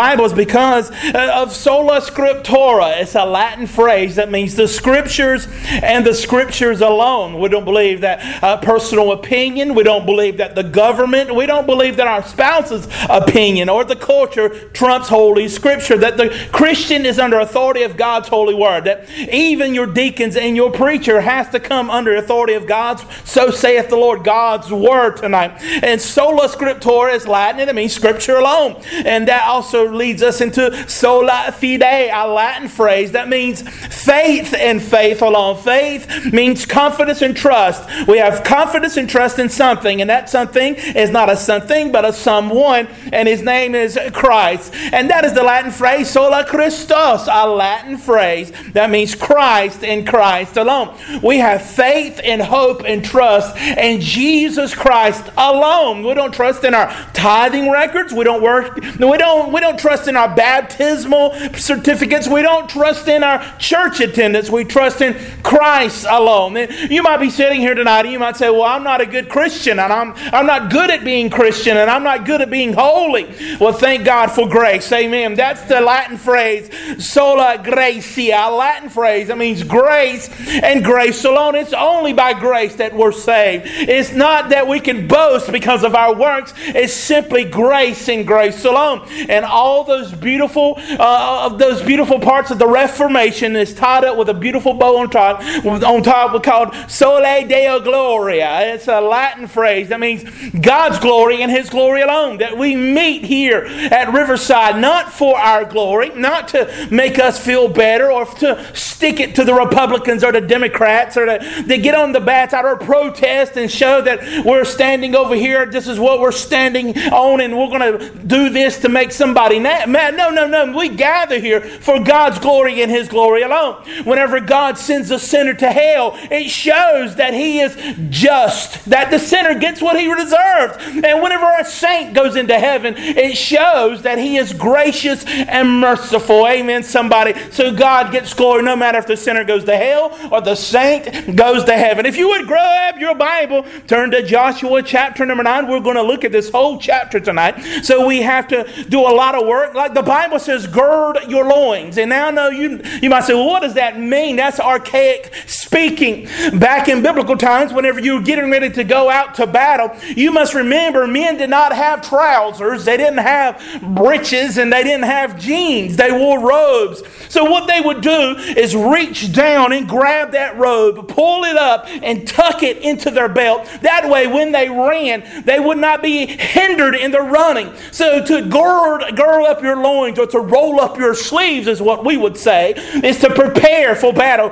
Bibles because uh, of sola scriptura. It's a Latin phrase that means the scriptures and the scriptures alone. We don't believe that uh, personal opinion. We don't believe that the government. We don't believe that our spouse's opinion or the culture trumps holy scripture. That the Christian is under authority of God's holy word. That even your deacons and your preacher has to come under authority of God's, so saith the Lord, God's word tonight. And sola scriptura is Latin and it means scripture alone. And that also leads us into sola fide, a Latin phrase that means faith and faith alone. Faith means confidence and trust. We have confidence and trust in something, and that something is not a something, but a someone, and his name is Christ. And that is the Latin phrase sola Christus, a Latin phrase that means Christ and Christ alone. We have faith and hope and trust in Jesus Christ alone. We don't trust in our tithing records. We don't work. We don't. We don't trust in our baptismal certificates. We don't trust in our church attendance. We trust in Christ alone. You might be sitting here tonight and you might say, Well, I'm not a good Christian and I'm, I'm not good at being Christian and I'm not good at being holy. Well, thank God for grace. Amen. That's the Latin phrase, sola gratia, a Latin phrase. That means grace and grace alone. It's only by grace that we're saved. It's not that we can boast because of our works, it's simply grace and grace alone. And all all those beautiful uh, of those beautiful parts of the Reformation is tied up with a beautiful bow on top. On top, we called Soli Deo Gloria. It's a Latin phrase that means God's glory and His glory alone. That we meet here at Riverside not for our glory, not to make us feel better or to stick it to the Republicans or the Democrats or to, to get on the bats out or protest and show that we're standing over here. This is what we're standing on, and we're going to do this to make somebody Man, no, no, no. We gather here for God's glory and His glory alone. Whenever God sends a sinner to hell, it shows that He is just, that the sinner gets what he deserves. And whenever a saint goes into heaven, it shows that He is gracious and merciful. Amen, somebody. So God gets glory no matter if the sinner goes to hell or the saint goes to heaven. If you would grab your Bible, turn to Joshua chapter number 9. We're going to look at this whole chapter tonight. So we have to do a lot of work. Like the Bible says, gird your loins. And now know you, you might say, well, what does that mean? That's archaic speaking. Back in biblical times, whenever you were getting ready to go out to battle, you must remember men did not have trousers, they didn't have breeches, and they didn't have jeans. They wore robes. So what they would do is reach down and grab that robe, pull it up, and tuck it into their belt. That way, when they ran, they would not be hindered in their running. So to gird, gird curl up your loins or to roll up your sleeves, is what we would say, is to prepare for battle.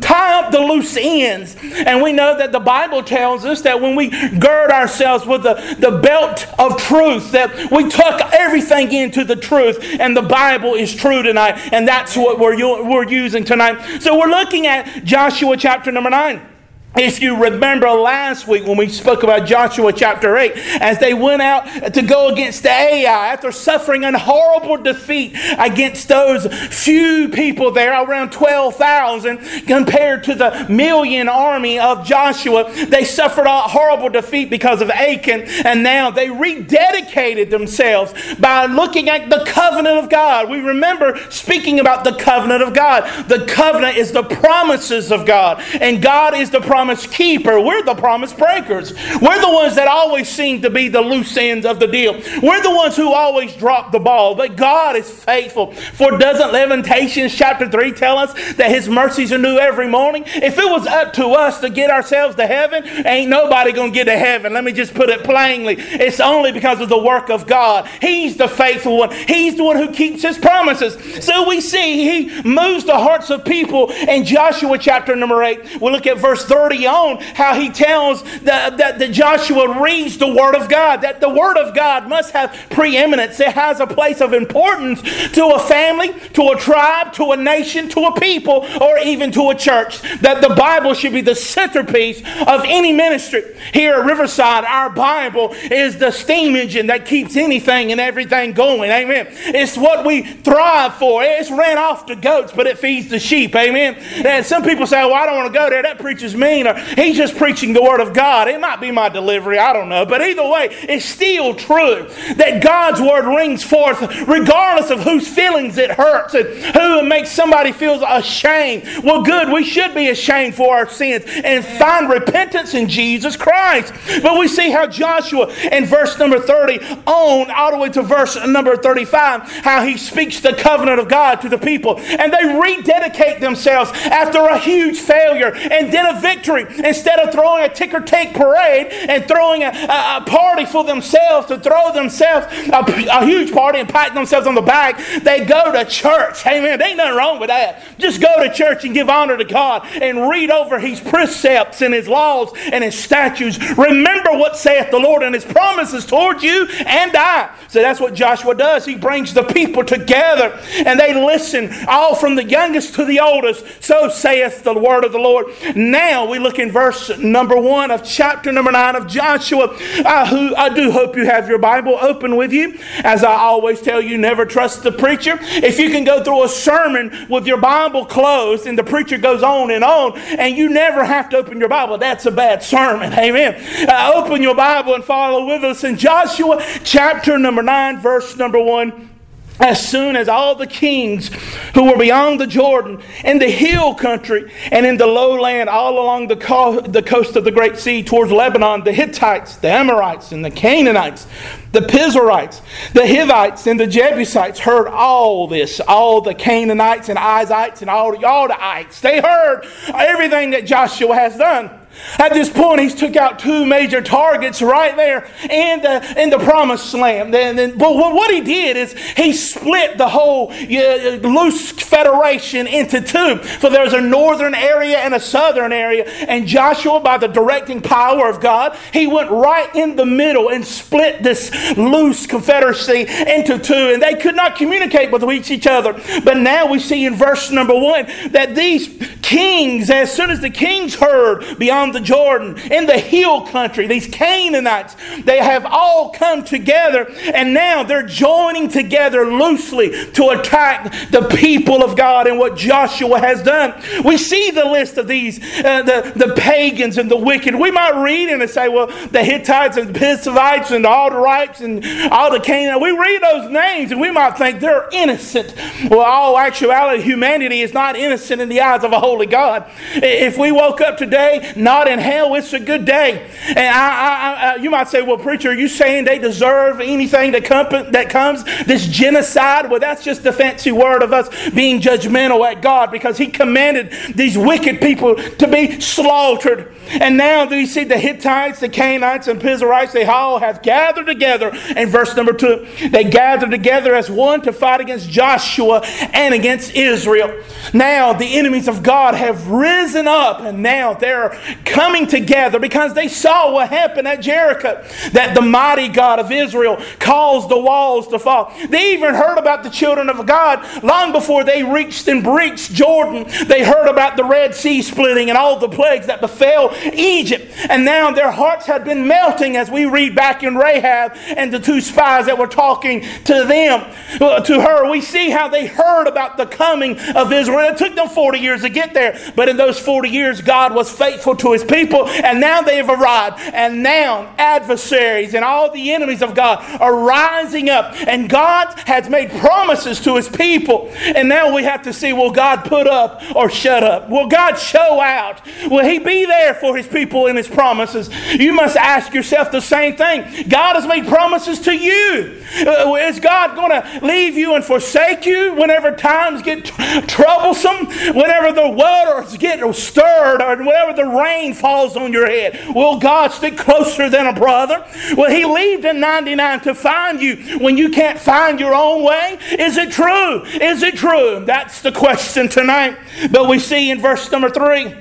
Tie up the loose ends. And we know that the Bible tells us that when we gird ourselves with the, the belt of truth, that we tuck everything into the truth, and the Bible is true tonight. And that's what we're, we're using tonight. So we're looking at Joshua chapter number 9. If you remember last week when we spoke about Joshua chapter 8, as they went out to go against Ai after suffering a horrible defeat against those few people there, around 12,000, compared to the million army of Joshua, they suffered a horrible defeat because of Achan, and now they rededicated themselves by looking at the covenant of God. We remember speaking about the covenant of God. The covenant is the promises of God, and God is the promise promise keeper. We're the promise breakers. We're the ones that always seem to be the loose ends of the deal. We're the ones who always drop the ball. But God is faithful. For doesn't Lamentations chapter 3 tell us that his mercies are new every morning? If it was up to us to get ourselves to heaven, ain't nobody going to get to heaven. Let me just put it plainly. It's only because of the work of God. He's the faithful one. He's the one who keeps his promises. So we see he moves the hearts of people in Joshua chapter number 8. We'll look at verse 30 on how he tells that, that, that Joshua reads the Word of God, that the Word of God must have preeminence. It has a place of importance to a family, to a tribe, to a nation, to a people, or even to a church. That the Bible should be the centerpiece of any ministry. Here at Riverside, our Bible is the steam engine that keeps anything and everything going. Amen. It's what we thrive for. It's ran off the goats, but it feeds the sheep. Amen. And some people say, well, I don't want to go there. That preaches me 16, or he's just preaching the Word of God. It might be my delivery, I don't know. But either way, it's still true that God's Word rings forth regardless of whose feelings it hurts and who makes somebody feel ashamed. Well, good, we should be ashamed for our sins and find repentance in Jesus Christ. But we see how Joshua in verse number 30 on all the way to verse number 35, how he speaks the covenant of God to the people. And they rededicate themselves after a huge failure and then a victory. Instead of throwing a ticker tape parade and throwing a, a, a, party for themselves to throw themselves a, a huge party and pat themselves on the back, they go to church. Amen. There ain't nothing wrong with that. Just go to church and give honor to God and read over his precepts and his laws and his statutes. Remember what saith the Lord and his promises towards you and I. So that's what Joshua does. He brings the people together and they listen, all from the youngest to the oldest. So saith the word of the Lord. Now we look in verse number one of chapter number nine of Joshua. Uh, who I do hope you have your Bible open with you. As I always tell you, never trust the preacher. If you can go through a sermon with your Bible closed and the preacher goes on and on, and you never have to open your Bible, that's a bad sermon. Amen. Uh, open your Bible and follow with us in Joshua chapter number 9, verse number 1 as soon as all the kings who were beyond the Jordan, in the hill country, and in the lowland, all along the, co- the coast of the Great Sea towards Lebanon, the Hittites, the Amorites, and the Canaanites, the Perizzites, the Hivites, and the Jebusites heard all this. All the Canaanites and Izites and all, the ites. They heard everything that Joshua has done. At this point, he's took out two major targets right there in the, in the promised land. And, and, but what he did is he split the whole uh, loose federation into two. For there's a northern area and a southern area. And Joshua, by the directing power of God, he went right in the middle and split this loose confederacy into two. And they could not communicate with each other. But now we see in verse number one that these kings, as soon as the kings heard beyond the Jordan, in the hill country, these Canaanites, they have all come together and now they're joining together loosely to attack the people of God and what Joshua has done. We see the list of these, uh, the, the pagans and the wicked. We might read and say, well, the Hittites and the Perizzites and the Alderites and all the Canaanites. We read those names and we might think they're innocent. Well, all actuality, humanity is not innocent in the eyes of a holy God. If we woke up today not in hell, it's a good day. And I, I, I, you might say, well, preacher, are you saying they deserve anything that, com- that comes? This genocide? Well, that's just the fancy word of us being judgmental at God because He commanded these wicked people to be slaughtered. And now do you see the Hittites, the Canaanites, and Perizzites, they all have gathered together. In verse number two, they gathered together as one to fight against Joshua and against Israel. Now the enemies of God have risen up, and now they're coming together because they saw what happened at Jericho that the mighty God of Israel caused the walls to fall. They even heard about the children of God long before they reached and breached Jordan. They heard about the Red Sea splitting and all the plagues that befell Egypt. And now their hearts had been melting as we read back in Rahab and the two spies that were talking to them, uh, to her. We see how they heard about the coming of Israel. It took them 40 years to get there, but in those 40 years, God was faithful to his his people, and now they have arrived. And now adversaries and all the enemies of God are rising up, and God has made promises to his people. And now we have to see will God put up or shut up? Will God show out? Will he be there for his people in his promises? You must ask yourself the same thing. God has made promises to you. Uh, is God going to leave you and forsake you whenever times get tr- troublesome, whenever the waters get stirred, or whenever the rain rain falls on your head. Will God stick closer than a brother? Will He leave the 99 to find you when you can't find your own way? Is it true? Is it true? That's the question tonight. But we see in verse number three.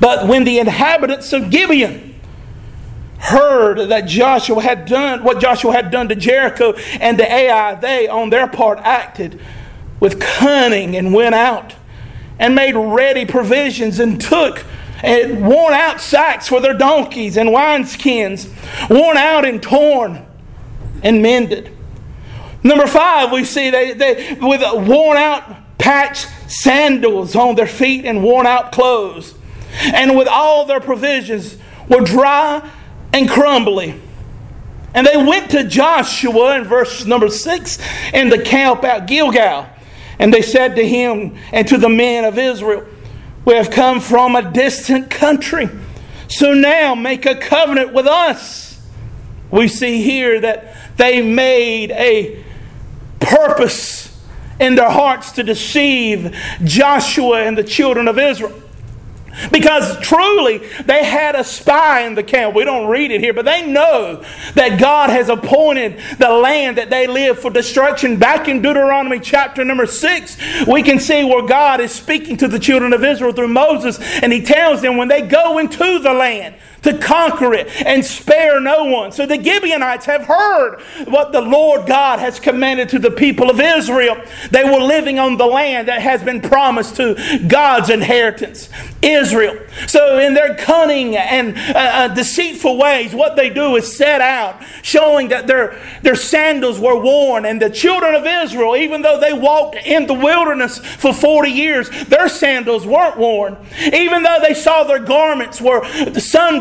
But when the inhabitants of Gibeon heard that Joshua had done what Joshua had done to Jericho and to Ai, they on their part acted with cunning and went out and made ready provisions and took and worn out sacks for their donkeys and wineskins, worn out and torn and mended. Number five, we see they, they with worn out patched sandals on their feet and worn out clothes. and with all their provisions were dry and crumbly. And they went to Joshua in verse number six in the camp at Gilgal. And they said to him and to the men of Israel, We have come from a distant country. So now make a covenant with us. We see here that they made a purpose in their hearts to deceive Joshua and the children of Israel. Because truly, they had a spy in the camp. We don't read it here, but they know that God has appointed the land that they live for destruction. Back in Deuteronomy chapter number six, we can see where God is speaking to the children of Israel through Moses, and He tells them when they go into the land, to conquer it and spare no one. So the Gibeonites have heard what the Lord God has commanded to the people of Israel. They were living on the land that has been promised to God's inheritance, Israel. So in their cunning and uh, uh, deceitful ways, what they do is set out, showing that their, their sandals were worn. And the children of Israel, even though they walked in the wilderness for 40 years, their sandals weren't worn. Even though they saw their garments were sun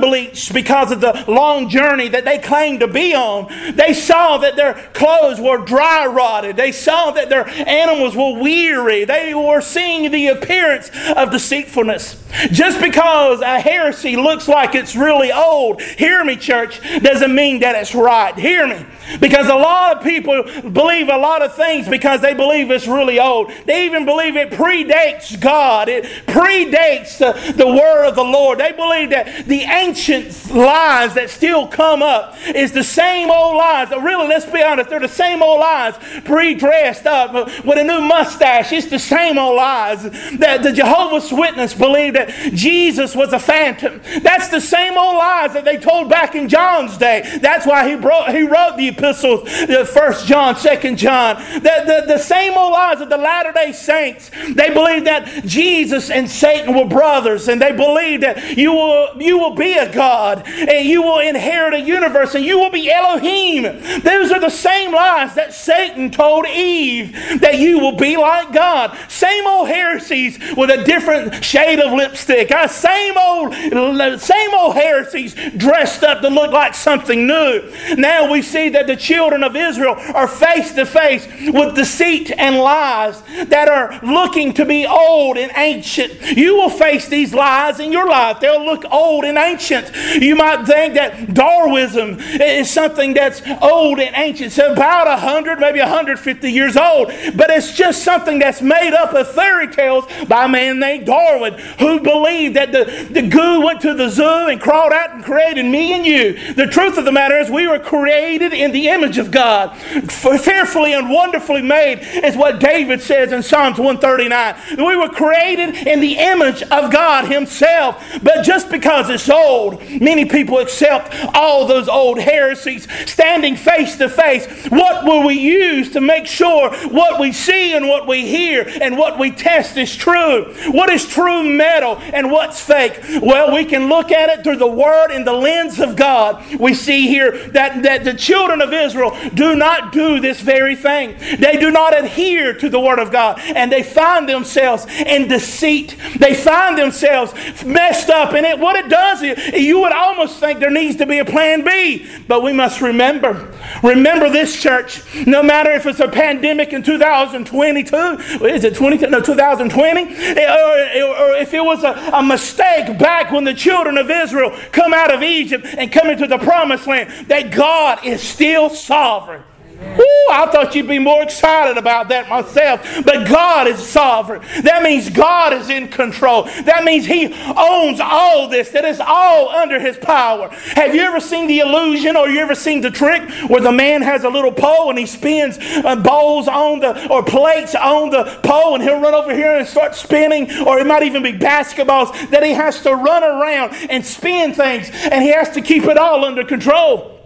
because of the long journey that they claimed to be on. They saw that their clothes were dry rotted. They saw that their animals were weary. They were seeing the appearance of deceitfulness. Just because a heresy looks like it's really old, hear me, church, doesn't mean that it's right. Hear me. Because a lot of people believe a lot of things because they believe it's really old. They even believe it predates God, it predates the, the word of the Lord. They believe that the ancient lies that still come up is the same old lies. Really, let's be honest, they're the same old lies pre dressed up with a new mustache. It's the same old lies that the Jehovah's Witness believed that Jesus was a phantom. That's the same old lies that they told back in John's day. That's why he, brought, he wrote the epistles, the First John, Second John. The, the, the same old lies of the Latter day Saints. They believe that Jesus and Satan were brothers, and they believe that you will, you will be a God, and you will inherit a universe, and you will be Elohim. Those are the same lies that Satan told Eve that you will be like God. Same old heresies with a different shade of lipstick. Same old, same old heresies dressed up to look like something new. Now we see that the children of Israel are face to face with deceit and lies that are looking to be old and ancient. You will face these lies in your life. They'll look old and ancient. You might think that Darwinism is something that's old and ancient. It's about 100, maybe 150 years old, but it's just something that's made up of fairy tales by a man named Darwin who believed that the, the goo went to the zoo and crawled out and created me and you. The truth of the matter is, we were created in the image of God. Fearfully and wonderfully made is what David says in Psalms 139. We were created in the image of God Himself. But just because it's old, many people accept all those old heresies. Standing face to face, what will we use to make sure what we see and what we hear and what we test is true? What is true metal and what's fake? Well, we can look at it through the Word and the lens of God. We see here that, that the children of Israel do not do this very thing. They do not adhere to the Word of God, and they find themselves in deceit. They find themselves messed up in it. What it does is, you would almost think there needs to be a plan B, but we must remember. Remember this, church. No matter if it's a pandemic in 2022, is it 20? No, 2020, eh, eh, or, or if it was a, a mistake back when the children of Israel come out of Egypt and come into the promised land, that God is still sovereign. Ooh, I thought you'd be more excited about that myself. But God is sovereign. That means God is in control. That means He owns all this, that is all under His power. Have you ever seen the illusion or you ever seen the trick where the man has a little pole and he spins uh, bowls on the, or plates on the pole and he'll run over here and start spinning, or it might even be basketballs that he has to run around and spin things and he has to keep it all under control.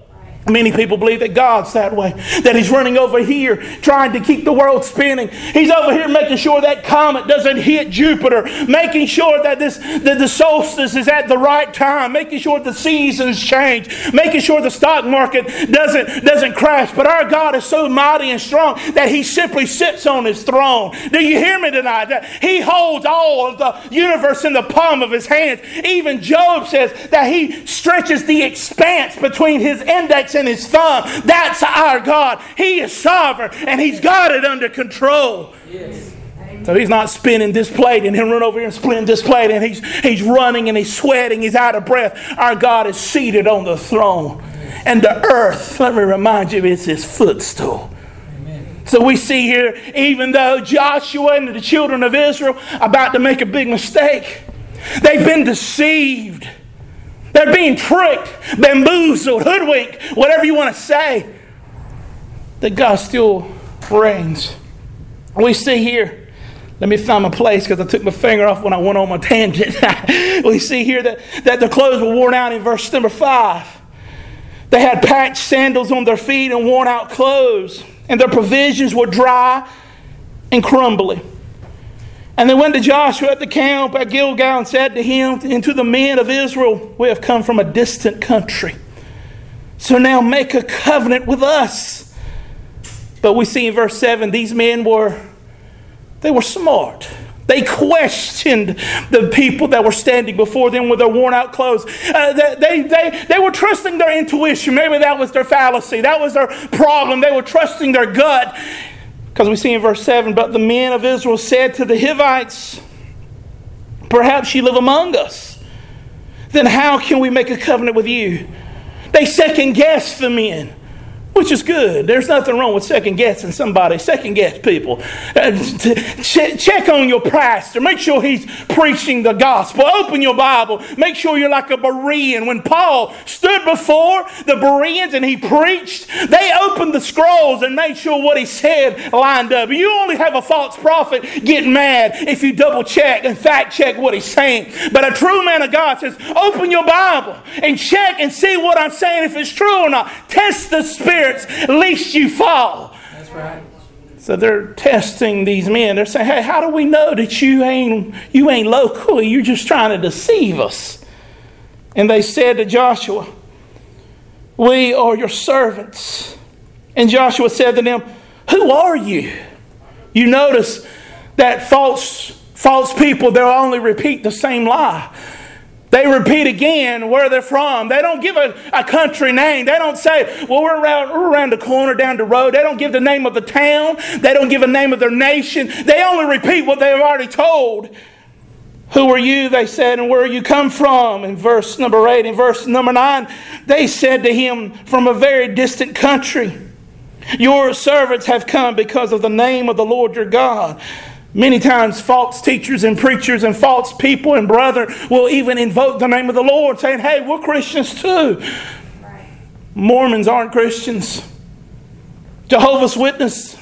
Many people believe that God's that way, that He's running over here trying to keep the world spinning. He's over here making sure that comet doesn't hit Jupiter, making sure that, this, that the solstice is at the right time, making sure the seasons change, making sure the stock market doesn't, doesn't crash. But our God is so mighty and strong that He simply sits on His throne. Do you hear me tonight? That He holds all of the universe in the palm of His hands. Even Job says that He stretches the expanse between His index in his thumb. That's our God. He is sovereign and he's got it under control. Yes. So he's not spinning this plate and he'll run over here and spin this plate and he's, he's running and he's sweating, he's out of breath. Our God is seated on the throne. And the earth, let me remind you, is his footstool. So we see here, even though Joshua and the children of Israel about to make a big mistake, they've been deceived. They're being tricked, bamboozled, hoodwinked, whatever you want to say. That God still reigns. We see here, let me find my place because I took my finger off when I went on my tangent. we see here that, that their clothes were worn out in verse number 5. They had patched sandals on their feet and worn out clothes, and their provisions were dry and crumbly. And they went to Joshua at the camp at Gilgal and said to him and to the men of Israel, We have come from a distant country. So now make a covenant with us. But we see in verse 7, these men were they were smart. They questioned the people that were standing before them with their worn out clothes. Uh, they, they, they were trusting their intuition. Maybe that was their fallacy. That was their problem. They were trusting their gut. Because we see in verse 7 But the men of Israel said to the Hivites, Perhaps you live among us. Then how can we make a covenant with you? They second guess the men which is good. There's nothing wrong with second guessing somebody. Second guess people. Uh, check on your pastor. Make sure he's preaching the gospel. Open your Bible. Make sure you're like a Berean. When Paul stood before the Bereans and he preached, they opened the scrolls and made sure what he said lined up. You only have a false prophet getting mad if you double check and fact check what he's saying. But a true man of God says, open your Bible and check and see what I'm saying if it's true or not. Test the spirit spirits, lest you fall. That's right. So they're testing these men. They're saying, "Hey, how do we know that you ain't you ain't local? You're just trying to deceive us." And they said to Joshua, "We are your servants." And Joshua said to them, "Who are you?" You notice that false false people they'll only repeat the same lie. They repeat again where they're from. They don't give a, a country name. They don't say, well, we're around, we're around the corner down the road. They don't give the name of the town. They don't give a name of their nation. They only repeat what they've already told. Who are you? They said, and where you come from? In verse number 8, in verse number 9, they said to him, From a very distant country. Your servants have come because of the name of the Lord your God. Many times, false teachers and preachers and false people and brethren will even invoke the name of the Lord, saying, Hey, we're Christians too. Right. Mormons aren't Christians. Jehovah's Witnesses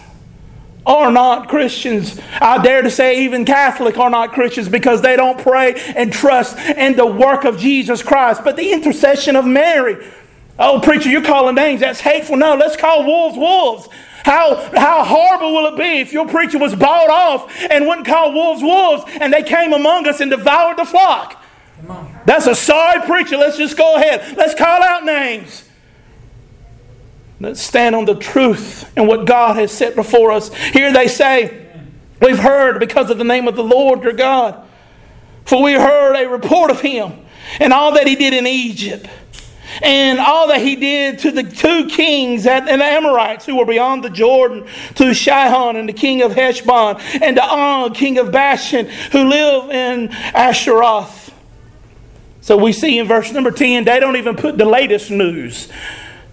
are not Christians. I dare to say, even Catholic are not Christians because they don't pray and trust in the work of Jesus Christ, but the intercession of Mary. Oh, preacher, you're calling names. That's hateful. No, let's call wolves wolves. How, how horrible will it be if your preacher was bought off and wouldn't call wolves wolves and they came among us and devoured the flock? That's a sorry preacher. Let's just go ahead. Let's call out names. Let's stand on the truth and what God has set before us. Here they say, We've heard because of the name of the Lord your God. For we heard a report of him and all that he did in Egypt and all that he did to the two kings and the Amorites who were beyond the Jordan, to Shihon and the king of Heshbon, and to Og, king of Bashan, who live in Asheroth. So we see in verse number 10, they don't even put the latest news.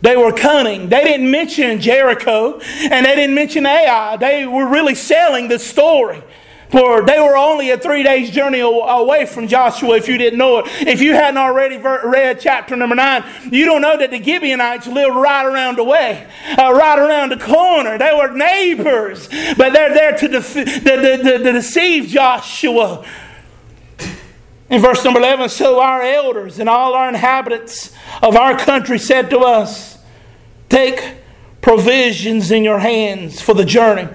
They were cunning. They didn't mention Jericho and they didn't mention Ai. They were really selling the story. For they were only a three days journey away from Joshua if you didn't know it. If you hadn't already read chapter number nine, you don't know that the Gibeonites lived right around the way, uh, right around the corner. They were neighbors, but they're there to, def- to, to, to deceive Joshua. In verse number 11, so our elders and all our inhabitants of our country said to us, Take provisions in your hands for the journey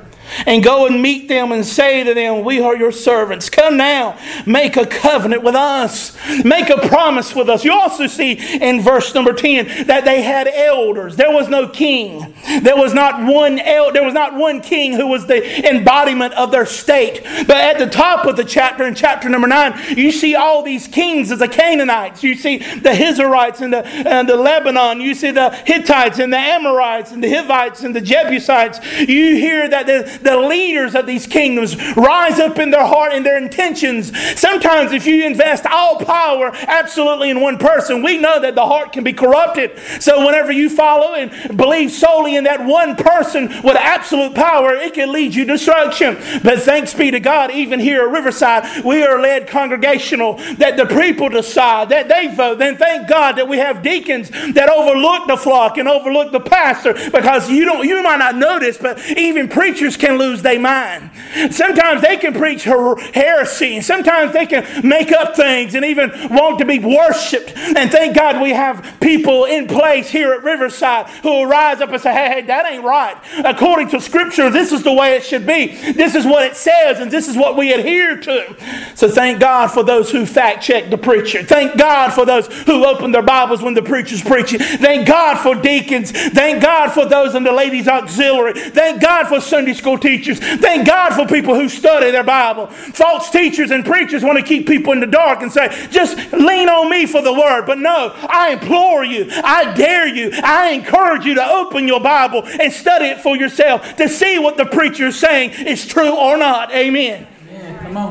and go and meet them and say to them, We are your servants. Come now, make a covenant with us, make a promise with us. You also see in verse number 10 that they had elders. There was no king. There was not one el- there was not one king who was the embodiment of their state. But at the top of the chapter, in chapter number 9, you see all these kings as the Canaanites. You see the Hizarites and the, and the Lebanon. You see the Hittites and the Amorites and the Hivites and the Jebusites. You hear that the, the leaders of these kingdoms rise up in their heart and their intentions. Sometimes, if you invest all power absolutely in one person, we know that the heart can be corrupted. So, whenever you follow and believe solely in that one person with absolute power, it can lead you to destruction. But thanks be to God, even here at Riverside, we are led congregational, that the people decide, that they vote. Then thank God that we have deacons that overlook the flock and overlook the pastor because you don't you might not notice, but even preachers can lose their mind. Sometimes they can preach her- heresy, sometimes they can make up things and even want to be worshiped. And thank God we have people in place here at Riverside who will rise up and say, hey, hey, that ain't right. According to Scripture, this is the way it should be. This is what it says, and this is what we adhere to. So thank God for those who fact check the preacher. Thank God for those who open their Bibles when the preacher's preaching. Thank God for deacons. Thank God for those in the ladies' auxiliary. Thank God for Sunday school teachers. Thank God for people who study their Bible. False teachers and preachers want to keep people in the dark and say, just lean on me for the word. But no, I implore you, I dare you, I encourage you to open your Bible and study it for yourself to see what the preacher is saying is true or not. Amen.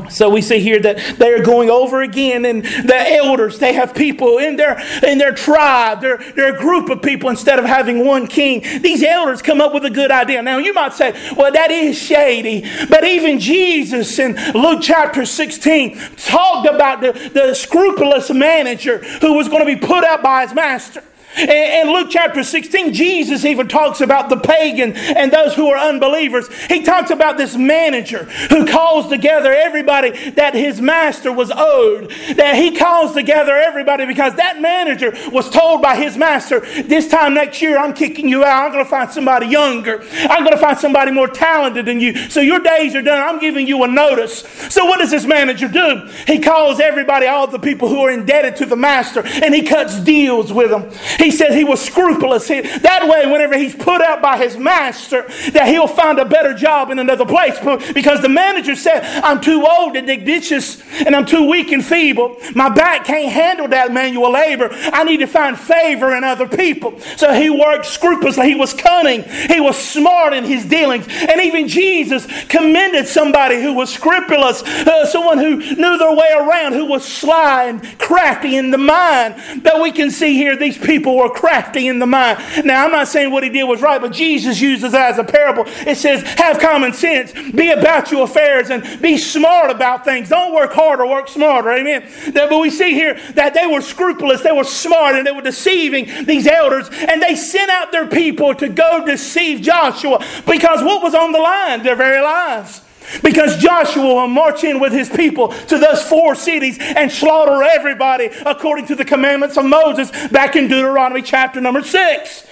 So we see here that they are going over again, and the elders, they have people in their in their tribe, they're a group of people instead of having one king. These elders come up with a good idea. Now you might say, well, that is shady, but even Jesus in Luke chapter 16 talked about the, the scrupulous manager who was going to be put out by his master. In Luke chapter 16, Jesus even talks about the pagan and those who are unbelievers. He talks about this manager who calls together everybody that his master was owed. That he calls together everybody because that manager was told by his master, This time next year, I'm kicking you out. I'm going to find somebody younger. I'm going to find somebody more talented than you. So your days are done. I'm giving you a notice. So what does this manager do? He calls everybody, all the people who are indebted to the master, and he cuts deals with them. He says he was scrupulous. He, that way, whenever he's put out by his master, that he'll find a better job in another place. Because the manager said, I'm too old to dig ditches and I'm too weak and feeble. My back can't handle that manual labor. I need to find favor in other people. So he worked scrupulously. He was cunning. He was smart in his dealings. And even Jesus commended somebody who was scrupulous, uh, someone who knew their way around, who was sly and crafty in the mind. But we can see here these people were crafty in the mind. Now, I'm not saying what he did was right, but Jesus uses that as a parable. It says, have common sense, be about your affairs, and be smart about things. Don't work harder, work smarter. Amen. But we see here that they were scrupulous, they were smart, and they were deceiving these elders, and they sent out their people to go deceive Joshua because what was on the line? Their very lives. Because Joshua will march in with his people to those four cities and slaughter everybody according to the commandments of Moses back in Deuteronomy chapter number 6.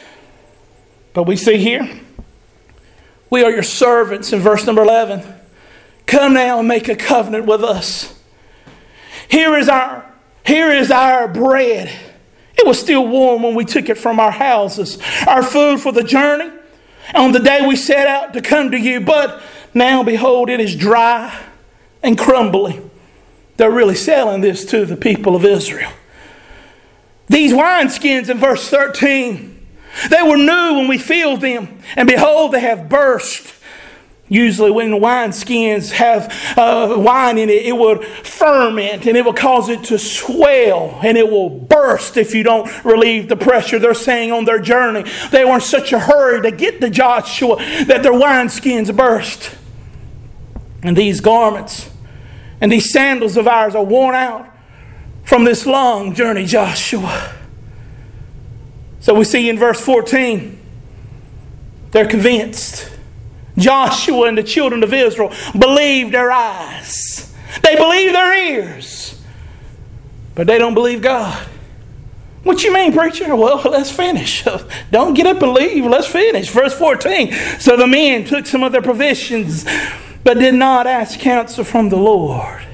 But we see here, we are your servants in verse number 11. Come now and make a covenant with us. Here is our, here is our bread. It was still warm when we took it from our houses. Our food for the journey on the day we set out to come to you. But now, behold, it is dry and crumbly. They're really selling this to the people of Israel. These wineskins in verse 13, they were new when we filled them, and behold, they have burst. Usually, when the wineskins have uh, wine in it, it would ferment and it will cause it to swell and it will burst if you don't relieve the pressure they're saying on their journey. They were in such a hurry to get to Joshua that their wineskins burst. And these garments and these sandals of ours are worn out from this long journey, Joshua. So we see in verse 14, they're convinced. Joshua and the children of Israel believe their eyes, they believe their ears, but they don't believe God. What you mean, preacher? Well, let's finish. Don't get up and leave. Let's finish. Verse 14. So the men took some of their provisions, but did not ask counsel from the Lord.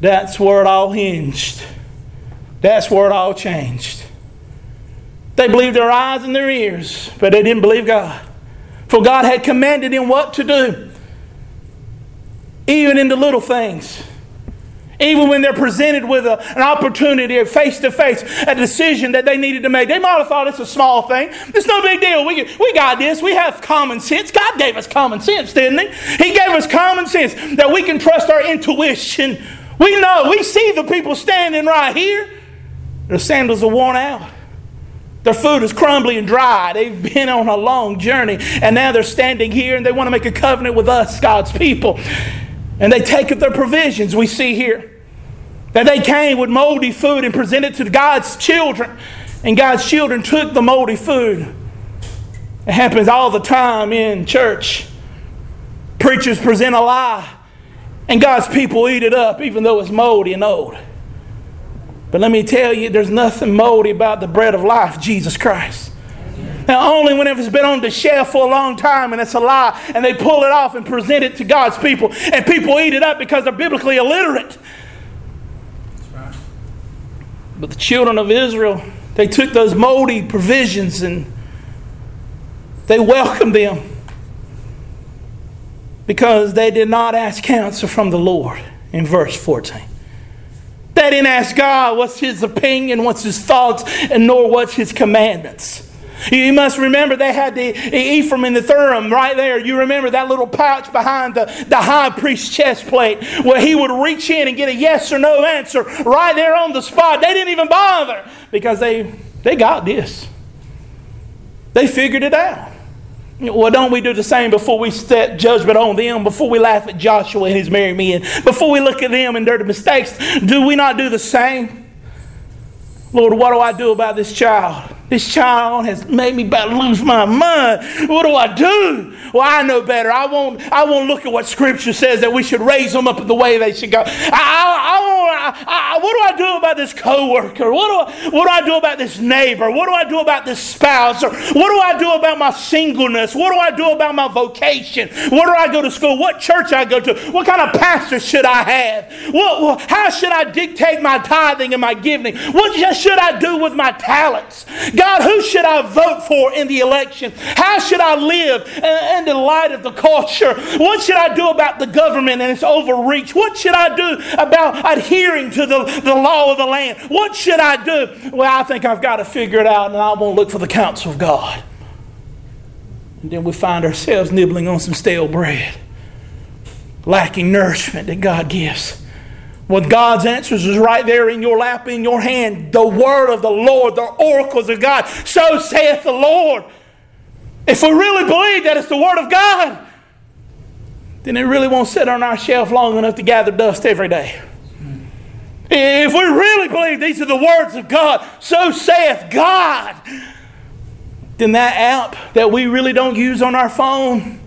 That's where it all hinged. That's where it all changed. They believed their eyes and their ears, but they didn't believe God. For God had commanded him what to do, even in the little things. Even when they're presented with a, an opportunity, face to face, a decision that they needed to make, they might have thought it's a small thing. It's no big deal. We, we got this. We have common sense. God gave us common sense, didn't He? He gave us common sense that we can trust our intuition. We know, we see the people standing right here. Their sandals are worn out. Their food is crumbly and dry. They've been on a long journey, and now they're standing here and they want to make a covenant with us, God's people. And they take up their provisions, we see here. That they came with moldy food and presented to God's children. And God's children took the moldy food. It happens all the time in church. Preachers present a lie, and God's people eat it up, even though it's moldy and old. But let me tell you, there's nothing moldy about the bread of life, Jesus Christ. Only whenever it's been on the shelf for a long time and it's a lie, and they pull it off and present it to God's people, and people eat it up because they're biblically illiterate. But the children of Israel, they took those moldy provisions and they welcomed them because they did not ask counsel from the Lord in verse 14. They didn't ask God what's his opinion, what's his thoughts, and nor what's his commandments. You must remember they had the Ephraim and the Thummim right there. You remember that little pouch behind the, the high priest's chest plate where he would reach in and get a yes or no answer right there on the spot. They didn't even bother because they, they got this. They figured it out. Well, don't we do the same before we set judgment on them, before we laugh at Joshua and his merry men, before we look at them and their mistakes? Do we not do the same? Lord, what do I do about this child? This child has made me about lose my mind. What do I do? Well, I know better. I won't, I won't look at what Scripture says that we should raise them up the way they should go. I, I, I, I what do I do about this coworker? What do, I, what do I do about this neighbor? What do I do about this spouse? Or what do I do about my singleness? What do I do about my vocation? Where do I go to school? What church I go to? What kind of pastor should I have? What, how should I dictate my tithing and my giving? What should I do with my talents? God, who should I vote for in the election? How should I live in the light of the culture? What should I do about the government and its overreach? What should I do about adhering to the, the law of the land? What should I do? Well, I think I've got to figure it out and I won't look for the counsel of God. And then we find ourselves nibbling on some stale bread, lacking nourishment that God gives. What God's answers is right there in your lap, in your hand. The word of the Lord, the oracles of God. So saith the Lord. If we really believe that it's the word of God, then it really won't sit on our shelf long enough to gather dust every day. If we really believe these are the words of God, so saith God, then that app that we really don't use on our phone,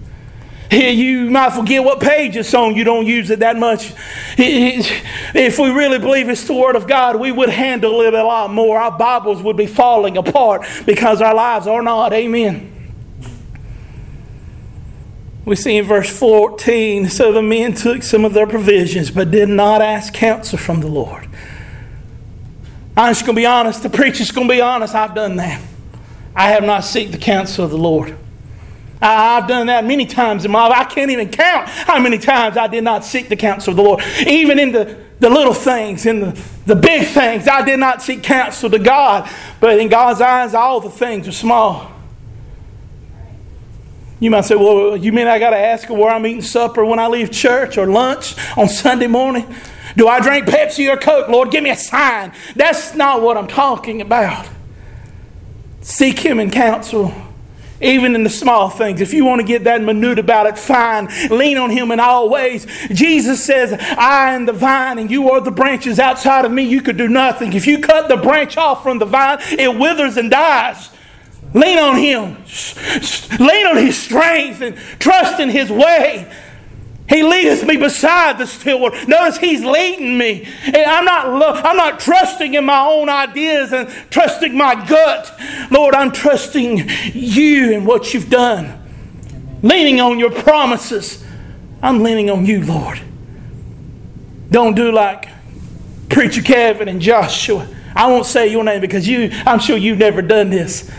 you might forget what page it's on. You don't use it that much. If we really believe it's the Word of God, we would handle it a lot more. Our Bibles would be falling apart because our lives are not. Amen. We see in verse 14 so the men took some of their provisions, but did not ask counsel from the Lord. I'm just going to be honest. The preacher's going to be honest. I've done that. I have not sought the counsel of the Lord. I've done that many times in my life. I can't even count how many times I did not seek the counsel of the Lord. Even in the, the little things, in the, the big things, I did not seek counsel to God. But in God's eyes, all the things are small. You might say, well, you mean I got to ask her where I'm eating supper when I leave church or lunch on Sunday morning? Do I drink Pepsi or Coke? Lord, give me a sign. That's not what I'm talking about. Seek Him in counsel even in the small things. If you want to get that minute about it, fine. Lean on Him in all ways. Jesus says, I am the vine and you are the branches. Outside of me, you could do nothing. If you cut the branch off from the vine, it withers and dies. Lean on Him. Lean on His strength and trust in His way. He leadeth me beside the still water. Notice He's leading me. And I'm not, I'm not trusting in my own ideas and trusting my gut. Lord, I'm trusting you and what you've done. Leaning on your promises. I'm leaning on you, Lord. Don't do like Preacher Kevin and Joshua. I won't say your name because you, I'm sure you've never done this.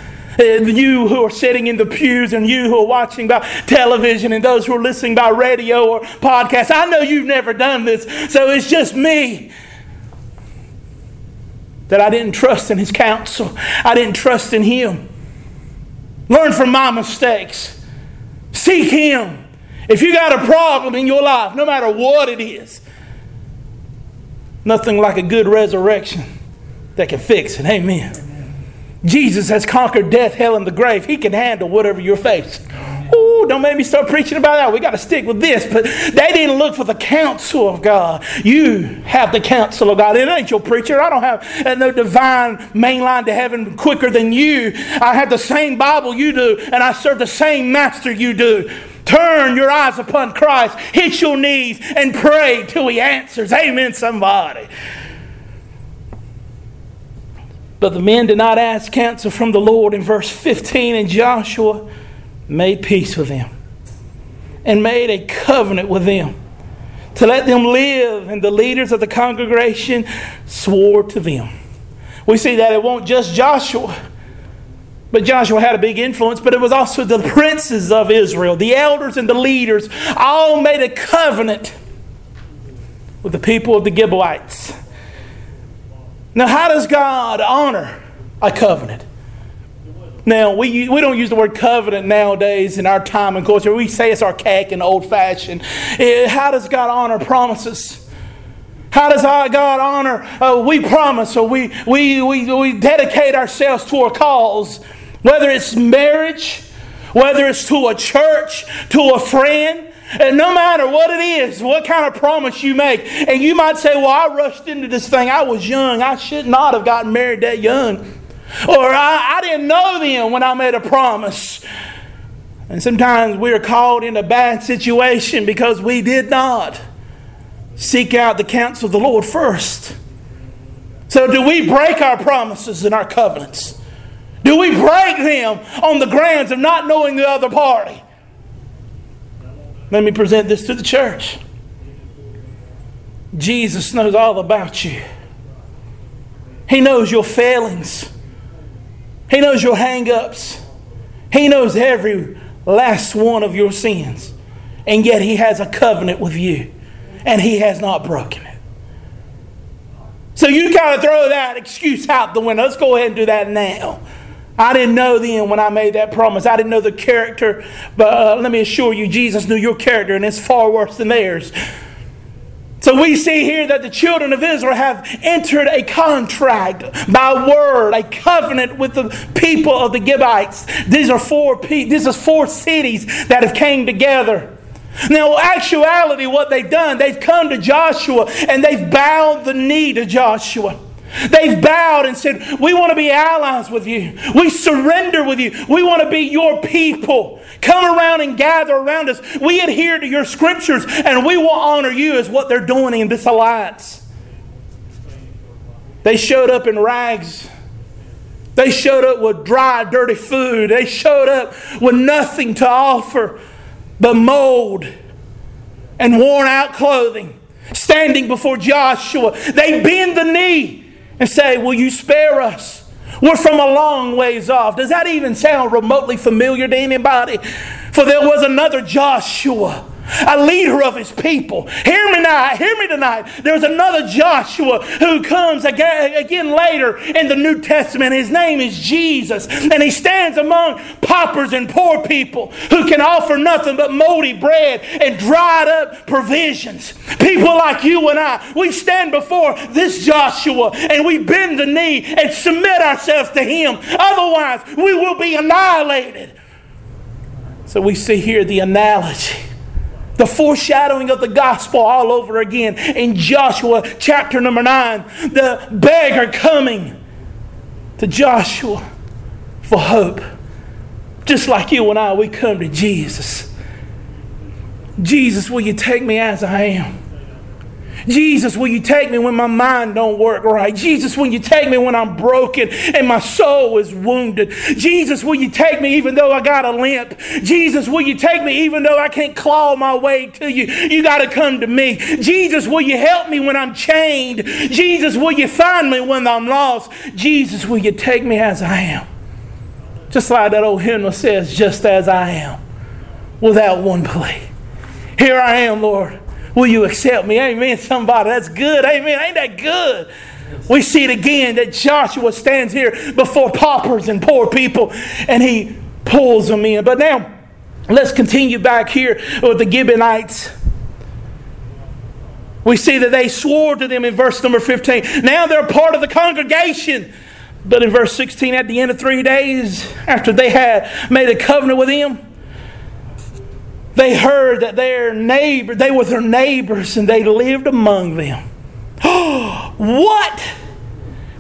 You who are sitting in the pews and you who are watching by television and those who are listening by radio or podcast, I know you've never done this. So it's just me that I didn't trust in his counsel. I didn't trust in him. Learn from my mistakes. Seek him. If you got a problem in your life, no matter what it is, nothing like a good resurrection that can fix it. Amen. Jesus has conquered death, hell, and the grave. He can handle whatever you're facing. Ooh, don't make me start preaching about that. We got to stick with this. But they didn't look for the counsel of God. You have the counsel of God. It ain't your preacher. I don't have uh, no divine main line to heaven quicker than you. I have the same Bible you do, and I serve the same master you do. Turn your eyes upon Christ, hit your knees, and pray till He answers. Amen, somebody. But the men did not ask counsel from the Lord in verse 15, and Joshua made peace with them and made a covenant with them to let them live, and the leaders of the congregation swore to them. We see that it won't just Joshua, but Joshua had a big influence, but it was also the princes of Israel, the elders and the leaders, all made a covenant with the people of the Gibeonites. Now, how does God honor a covenant? Now, we, we don't use the word covenant nowadays in our time and culture. We say it's archaic and old fashioned. Eh, how does God honor promises? How does our God honor? Uh, we promise or we, we, we, we dedicate ourselves to a cause, whether it's marriage, whether it's to a church, to a friend, and no matter what it is, what kind of promise you make, and you might say, Well, I rushed into this thing. I was young. I should not have gotten married that young. Or I, I didn't know them when I made a promise. And sometimes we're called in a bad situation because we did not seek out the counsel of the Lord first. So, do we break our promises and our covenants? Do we break them on the grounds of not knowing the other party? Let me present this to the church. Jesus knows all about you. He knows your failings. He knows your hang-ups. He knows every last one of your sins. And yet he has a covenant with you. And he has not broken it. So you kind of throw that excuse out the window. Let's go ahead and do that now. I didn't know then when I made that promise. I didn't know the character, but uh, let me assure you, Jesus knew your character, and it's far worse than theirs. So we see here that the children of Israel have entered a contract by word, a covenant with the people of the Gibeonites. These are four this is four cities that have came together. Now, actuality, what they've done, they've come to Joshua and they've bowed the knee to Joshua. They've bowed and said, We want to be allies with you. We surrender with you. We want to be your people. Come around and gather around us. We adhere to your scriptures and we will honor you as what they're doing in this alliance. They showed up in rags. They showed up with dry, dirty food. They showed up with nothing to offer but mold and worn out clothing. Standing before Joshua, they bend the knee and say, Will you spare us? We're from a long ways off. Does that even sound remotely familiar to anybody? For there was another Joshua a leader of his people. Hear me tonight. Hear me tonight. There's another Joshua who comes again, again later in the New Testament. His name is Jesus, and he stands among paupers and poor people who can offer nothing but moldy bread and dried up provisions. People like you and I, we stand before this Joshua and we bend the knee and submit ourselves to him. Otherwise, we will be annihilated. So we see here the analogy the foreshadowing of the gospel all over again in Joshua chapter number 9. The beggar coming to Joshua for hope. Just like you and I, we come to Jesus. Jesus, will you take me as I am? Jesus, will you take me when my mind don't work right? Jesus, will you take me when I'm broken and my soul is wounded? Jesus, will you take me even though I got a limp? Jesus, will you take me even though I can't claw my way to you? You got to come to me. Jesus, will you help me when I'm chained? Jesus, will you find me when I'm lost? Jesus, will you take me as I am? Just like that old hymn says, just as I am, without one plea. Here I am, Lord. Will you accept me? Amen. Somebody, that's good. Amen. Ain't that good? We see it again that Joshua stands here before paupers and poor people and he pulls them in. But now, let's continue back here with the Gibeonites. We see that they swore to them in verse number 15. Now they're part of the congregation. But in verse 16, at the end of three days, after they had made a covenant with him, they heard that their neighbor, they were their neighbors and they lived among them. what?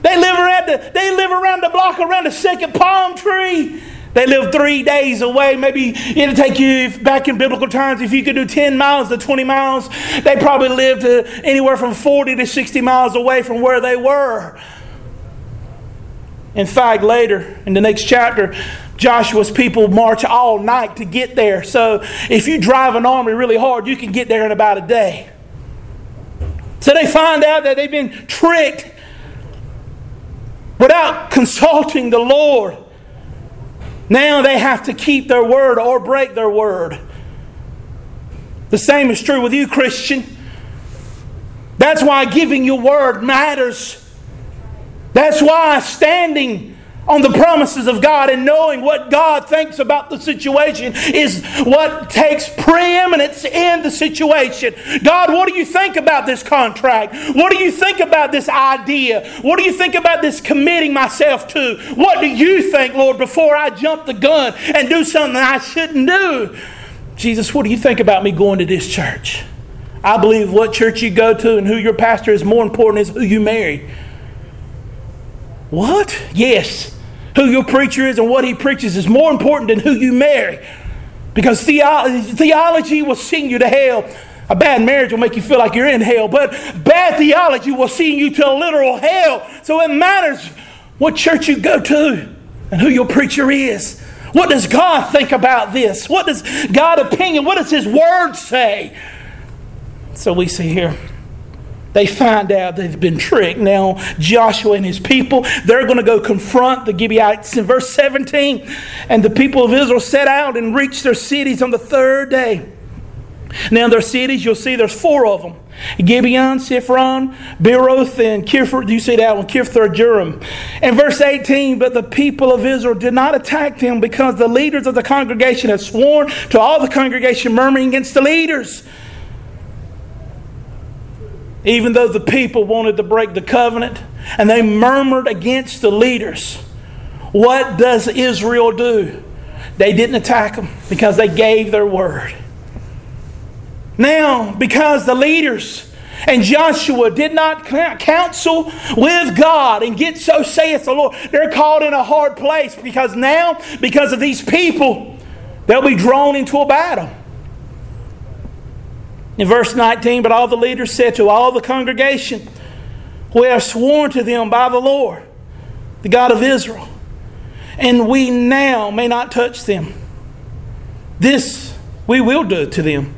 They live around the, they live around the block around the second palm tree. They live three days away. Maybe it'll take you back in biblical times. If you could do 10 miles to 20 miles, they probably lived uh, anywhere from 40 to 60 miles away from where they were. In fact, later in the next chapter, Joshua's people march all night to get there. So if you drive an army really hard, you can get there in about a day. So they find out that they've been tricked without consulting the Lord. Now they have to keep their word or break their word. The same is true with you, Christian. That's why giving your word matters. That's why standing on the promises of God and knowing what God thinks about the situation is what takes preeminence in the situation. God, what do you think about this contract? What do you think about this idea? What do you think about this committing myself to? What do you think, Lord, before I jump the gun and do something I shouldn't do? Jesus, what do you think about me going to this church? I believe what church you go to and who your pastor is more important is who you marry. What? Yes. Who your preacher is and what he preaches is more important than who you marry. Because theology will send you to hell. A bad marriage will make you feel like you're in hell, but bad theology will send you to a literal hell. So it matters what church you go to and who your preacher is. What does God think about this? What does God opinion? What does His Word say? So we see here they find out they've been tricked. Now, Joshua and his people, they're going to go confront the Gibeonites in verse 17. And the people of Israel set out and reached their cities on the third day. Now, their cities, you'll see there's four of them Gibeon, Siphron, Beeroth, and Kirth. You see that one, Kirjath-jearim. And verse 18, but the people of Israel did not attack them because the leaders of the congregation had sworn to all the congregation, murmuring against the leaders even though the people wanted to break the covenant and they murmured against the leaders. What does Israel do? They didn't attack them because they gave their word. Now, because the leaders and Joshua did not counsel with God and get so saith the Lord, they're caught in a hard place because now, because of these people, they'll be drawn into a battle. In verse 19, but all the leaders said to all the congregation, We have sworn to them by the Lord, the God of Israel, and we now may not touch them. This we will do to them.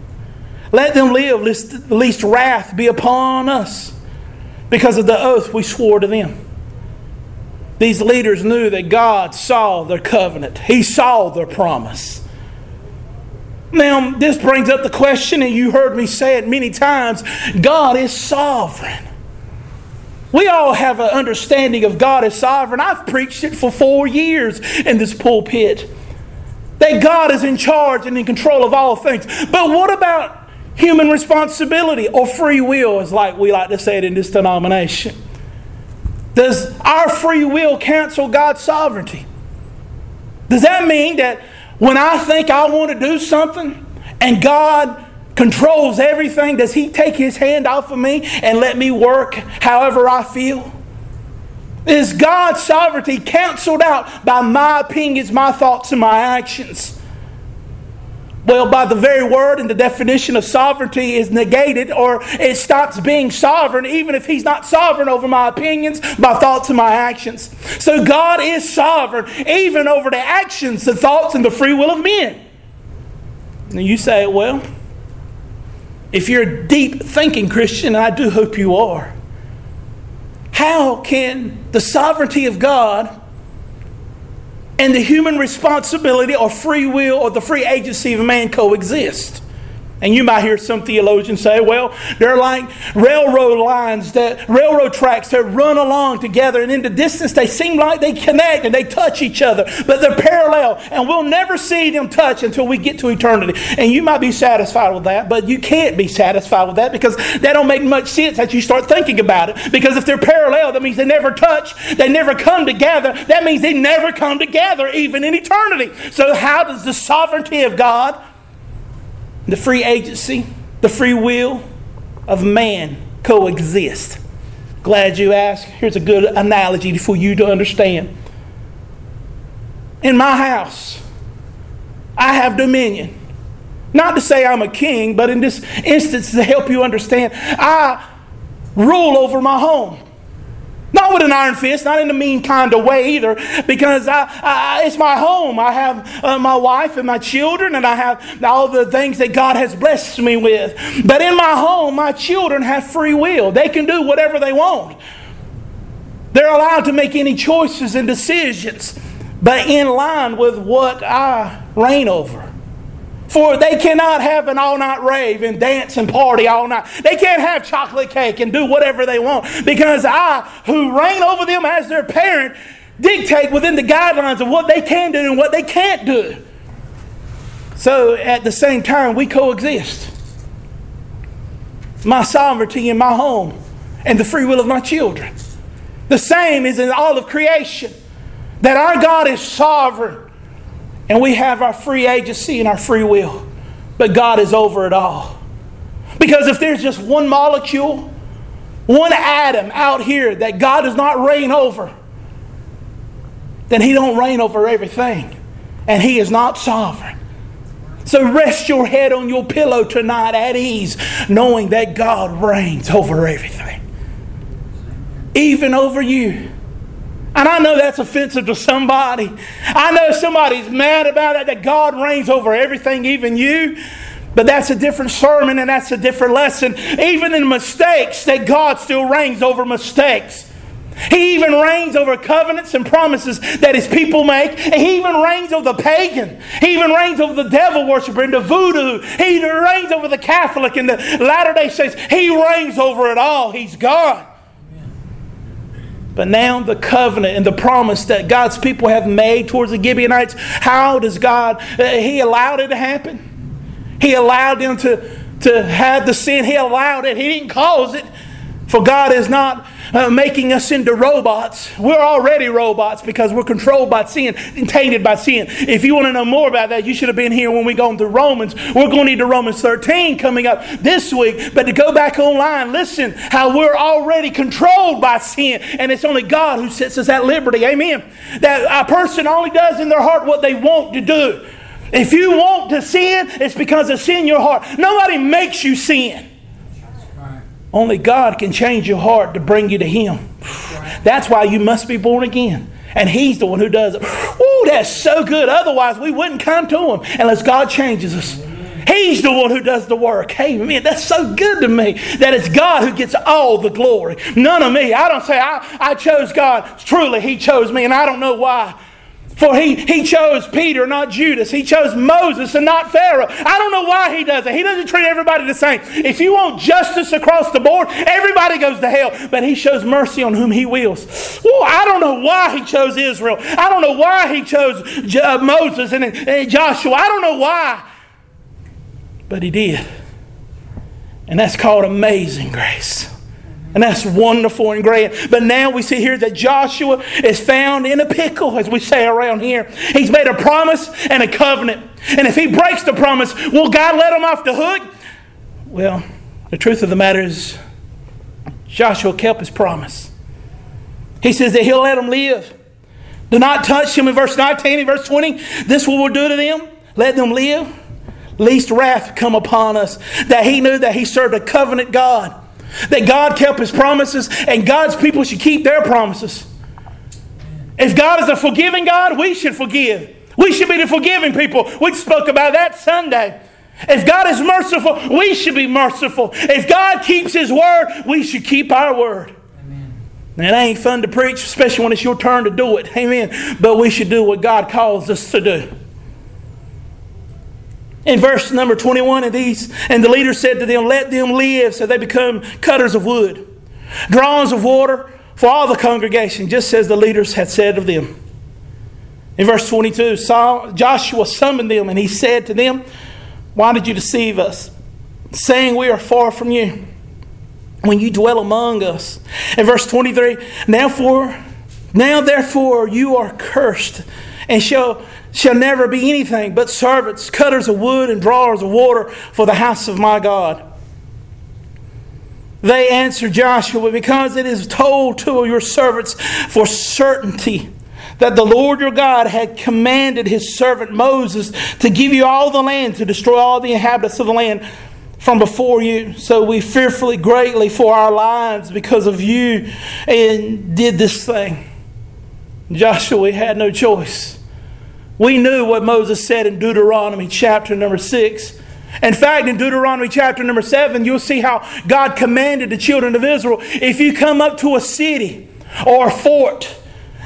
Let them live, lest, wrath be upon us because of the oath we swore to them. These leaders knew that God saw their covenant, He saw their promise. Now, this brings up the question, and you heard me say it many times God is sovereign. We all have an understanding of God as sovereign. I've preached it for four years in this pulpit. That God is in charge and in control of all things. But what about human responsibility or free will, as like we like to say it in this denomination? Does our free will cancel God's sovereignty? Does that mean that when I think I want to do something and God controls everything, does He take His hand off of me and let me work however I feel? Is God's sovereignty canceled out by my opinions, my thoughts, and my actions? Well, by the very word and the definition of sovereignty is negated or it stops being sovereign, even if He's not sovereign over my opinions, my thoughts, and my actions. So God is sovereign even over the actions, the thoughts, and the free will of men. And you say, well, if you're a deep thinking Christian, and I do hope you are, how can the sovereignty of God and the human responsibility or free will or the free agency of man coexist. And you might hear some theologians say, well, they're like railroad lines that railroad tracks that run along together, and in the distance they seem like they connect and they touch each other, but they're parallel, and we'll never see them touch until we get to eternity. And you might be satisfied with that, but you can't be satisfied with that because that don't make much sense as you start thinking about it. Because if they're parallel, that means they never touch, they never come together. That means they never come together, even in eternity. So, how does the sovereignty of God the free agency, the free will of man coexist. Glad you asked. Here's a good analogy for you to understand. In my house, I have dominion. Not to say I'm a king, but in this instance, to help you understand, I rule over my home. Not with an iron fist, not in a mean kind of way either, because I, I, it's my home. I have uh, my wife and my children, and I have all the things that God has blessed me with. But in my home, my children have free will. They can do whatever they want. They're allowed to make any choices and decisions, but in line with what I reign over. For they cannot have an all night rave and dance and party all night. They can't have chocolate cake and do whatever they want because I, who reign over them as their parent, dictate within the guidelines of what they can do and what they can't do. So at the same time, we coexist. My sovereignty in my home and the free will of my children. The same is in all of creation. That our God is sovereign and we have our free agency and our free will. But God is over it all. Because if there's just one molecule, one atom out here that God does not reign over, then he don't reign over everything. And he is not sovereign. So rest your head on your pillow tonight at ease, knowing that God reigns over everything. Even over you. And I know that's offensive to somebody. I know somebody's mad about that, that God reigns over everything, even you. But that's a different sermon and that's a different lesson. Even in mistakes, that God still reigns over mistakes. He even reigns over covenants and promises that his people make. He even reigns over the pagan. He even reigns over the devil worshiper and the voodoo. He reigns over the Catholic and the Latter day Saints. He reigns over it all. He's God. But now the covenant and the promise that God's people have made towards the Gibeonites, how does God, uh, He allowed it to happen? He allowed them to, to have the sin. He allowed it. He didn't cause it. For God is not uh, making us into robots. We're already robots because we're controlled by sin and tainted by sin. If you want to know more about that, you should have been here when we go into Romans. We're going into Romans 13 coming up this week. But to go back online, listen how we're already controlled by sin, and it's only God who sets us at liberty. Amen. That a person only does in their heart what they want to do. If you want to sin, it's because of sin in your heart. Nobody makes you sin. Only God can change your heart to bring you to Him. That's why you must be born again. And He's the one who does it. Ooh, that's so good. Otherwise, we wouldn't come to Him unless God changes us. He's the one who does the work. Hey, man, that's so good to me that it's God who gets all the glory. None of me. I don't say I, I chose God. Truly, He chose me, and I don't know why. For he, he chose Peter, not Judas. He chose Moses and not Pharaoh. I don't know why he does it. He doesn't treat everybody the same. If you want justice across the board, everybody goes to hell. But he shows mercy on whom he wills. Well, I don't know why he chose Israel. I don't know why he chose uh, Moses and, and Joshua. I don't know why. But he did. And that's called amazing grace. And that's wonderful and great. But now we see here that Joshua is found in a pickle, as we say around here. He's made a promise and a covenant. And if he breaks the promise, will God let him off the hook? Well, the truth of the matter is, Joshua kept his promise. He says that he'll let them live. Do not touch him in verse 19 and verse 20. This will do to them. Let them live. least wrath come upon us. That he knew that he served a covenant God. That God kept his promises and God's people should keep their promises. If God is a forgiving God, we should forgive. We should be the forgiving people. We spoke about that Sunday. If God is merciful, we should be merciful. If God keeps His word, we should keep our word. Amen. Now, it ain't fun to preach, especially when it's your turn to do it. Amen. But we should do what God calls us to do. In verse number 21 of these, and the leader said to them, Let them live, so they become cutters of wood, drawings of water for all the congregation, just as the leaders had said of them. In verse 22, Joshua summoned them, and he said to them, Why did you deceive us, saying we are far from you, when you dwell among us? In verse 23, Now, for, now therefore you are cursed, and shall shall never be anything but servants, cutters of wood, and drawers of water for the house of my God. They answered Joshua, Because it is told to your servants for certainty that the Lord your God had commanded his servant Moses to give you all the land, to destroy all the inhabitants of the land from before you. So we fearfully greatly for our lives because of you and did this thing. Joshua we had no choice. We knew what Moses said in Deuteronomy chapter number 6. In fact, in Deuteronomy chapter number 7, you'll see how God commanded the children of Israel if you come up to a city or a fort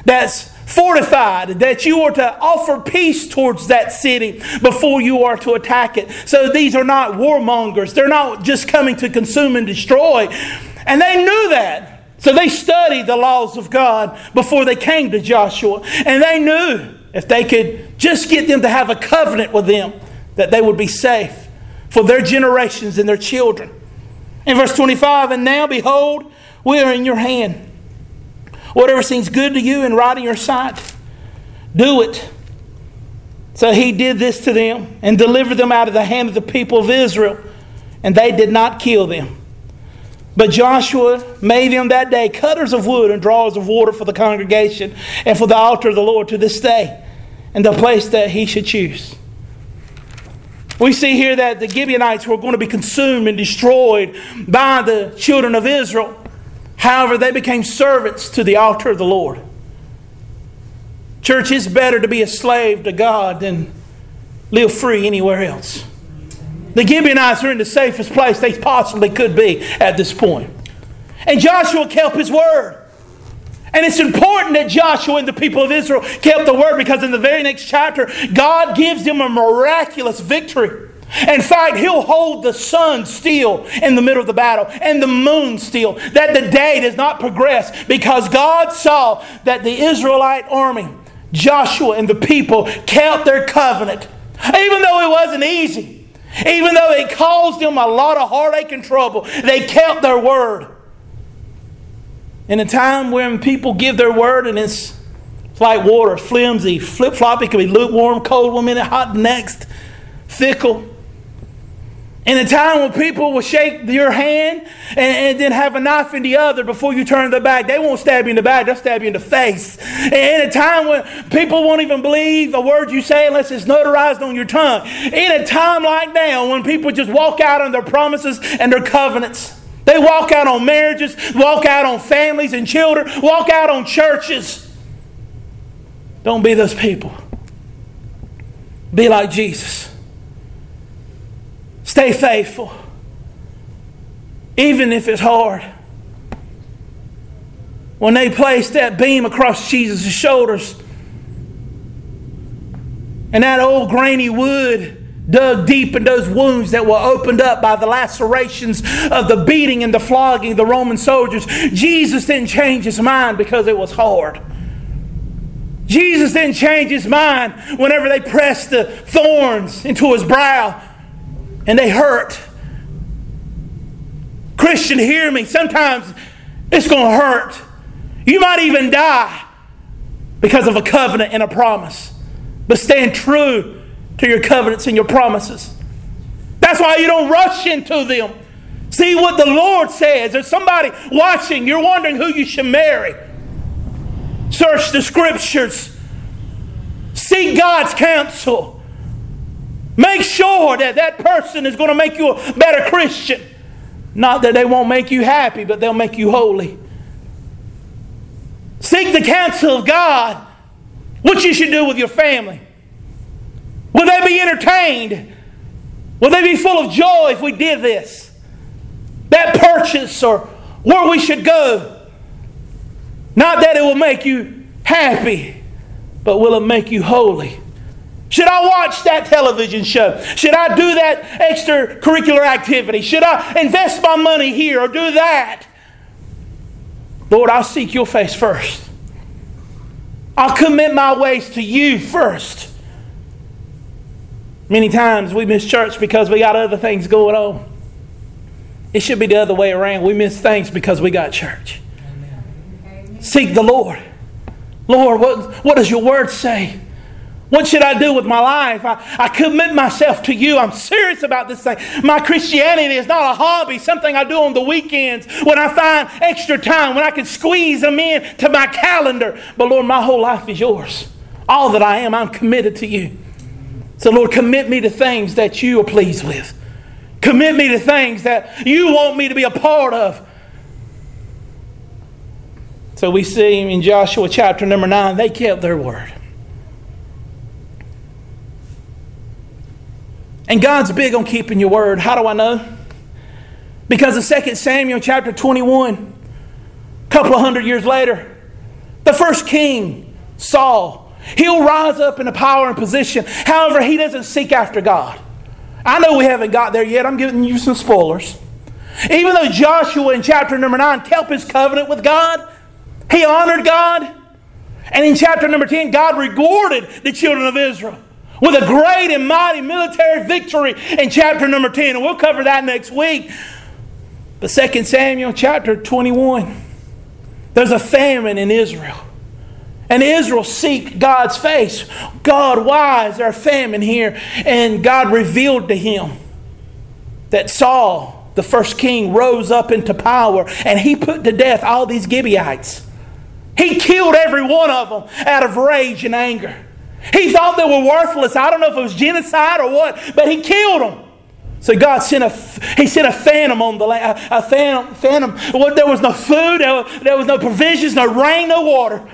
that's fortified, that you are to offer peace towards that city before you are to attack it. So these are not warmongers, they're not just coming to consume and destroy. And they knew that. So they studied the laws of God before they came to Joshua. And they knew if they could just get them to have a covenant with them, that they would be safe for their generations and their children. In verse 25, and now behold, we are in your hand. Whatever seems good to you and right in your sight, do it. So he did this to them and delivered them out of the hand of the people of Israel, and they did not kill them. But Joshua made them that day cutters of wood and drawers of water for the congregation and for the altar of the Lord to this day and the place that he should choose. We see here that the Gibeonites were going to be consumed and destroyed by the children of Israel. However, they became servants to the altar of the Lord. Church, it's better to be a slave to God than live free anywhere else. The Gibeonites are in the safest place they possibly could be at this point. And Joshua kept his word. And it's important that Joshua and the people of Israel kept the word because in the very next chapter, God gives them a miraculous victory. In fact, he'll hold the sun still in the middle of the battle and the moon still, that the day does not progress because God saw that the Israelite army, Joshua and the people, kept their covenant. Even though it wasn't easy, even though it caused them a lot of heartache and trouble, they kept their word. In a time when people give their word and it's, like water, flimsy, flip floppy, can be lukewarm, cold one minute, hot next, fickle. In a time when people will shake your hand and, and, then have a knife in the other before you turn the back, they won't stab you in the back, they'll stab you in the face. And in a time when people won't even believe a word you say unless it's notarized on your tongue. In a time like now when people just walk out on their promises and their covenants. They walk out on marriages, walk out on families and children, walk out on churches. Don't be those people. Be like Jesus. Stay faithful. Even if it's hard. When they placed that beam across Jesus' shoulders and that old grainy wood dug deep in those wounds that were opened up by the lacerations of the beating and the flogging of the Roman soldiers. Jesus didn't change his mind because it was hard. Jesus didn't change his mind whenever they pressed the thorns into his brow and they hurt. Christian, hear me. Sometimes it's going to hurt. You might even die because of a covenant and a promise. But stand true to your covenants and your promises. That's why you don't rush into them. See what the Lord says. There's somebody watching, you're wondering who you should marry. Search the scriptures, seek God's counsel. Make sure that that person is going to make you a better Christian. Not that they won't make you happy, but they'll make you holy. Seek the counsel of God. What you should do with your family. Will they be entertained? Will they be full of joy if we did this? That purchase or where we should go. Not that it will make you happy, but will it make you holy? Should I watch that television show? Should I do that extracurricular activity? Should I invest my money here or do that? Lord, I'll seek your face first. I'll commit my ways to you first. Many times we miss church because we got other things going on. It should be the other way around. We miss things because we got church. Amen. Seek the Lord. Lord, what, what does your word say? What should I do with my life? I, I commit myself to you. I'm serious about this thing. My Christianity is not a hobby, something I do on the weekends when I find extra time, when I can squeeze them in to my calendar. But Lord, my whole life is yours. All that I am, I'm committed to you. So, Lord, commit me to things that you are pleased with. Commit me to things that you want me to be a part of. So we see in Joshua chapter number 9, they kept their word. And God's big on keeping your word. How do I know? Because of 2 Samuel chapter 21, a couple of hundred years later, the first king, Saul, he'll rise up in a power and position. However, he doesn't seek after God. I know we haven't got there yet. I'm giving you some spoilers. Even though Joshua in chapter number 9 kept his covenant with God, he honored God. And in chapter number 10, God rewarded the children of Israel with a great and mighty military victory in chapter number 10. And we'll cover that next week. But 2 Samuel chapter 21, there's a famine in Israel. And Israel seek God's face. God, why is there a famine here? And God revealed to him that Saul, the first king, rose up into power and he put to death all these Gibeonites. He killed every one of them out of rage and anger. He thought they were worthless. I don't know if it was genocide or what, but he killed them. So God sent a, he sent a phantom on the land, a phantom, phantom. There was no food, there was no provisions, no rain, no water.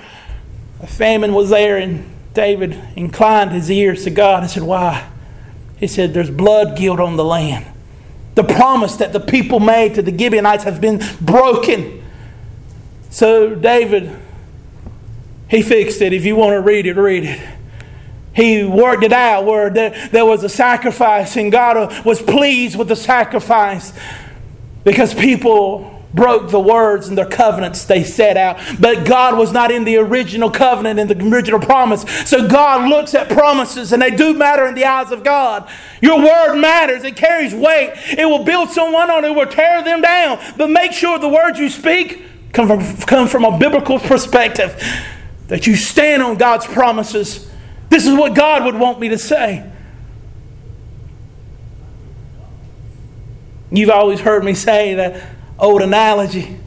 A famine was there, and David inclined his ears to God and said, Why? He said, There's blood guilt on the land. The promise that the people made to the Gibeonites has been broken. So David, he fixed it. If you want to read it, read it he worked it out where there, there was a sacrifice and God was pleased with the sacrifice because people broke the words and their covenants they set out. But God was not in the original covenant and the original promise. So God looks at promises and they do matter in the eyes of God. Your word matters, it carries weight. It will build someone on, it will tear them down. But make sure the words you speak come from, come from a biblical perspective, that you stand on God's promises this is what God would want me to say. You've always heard me say that old analogy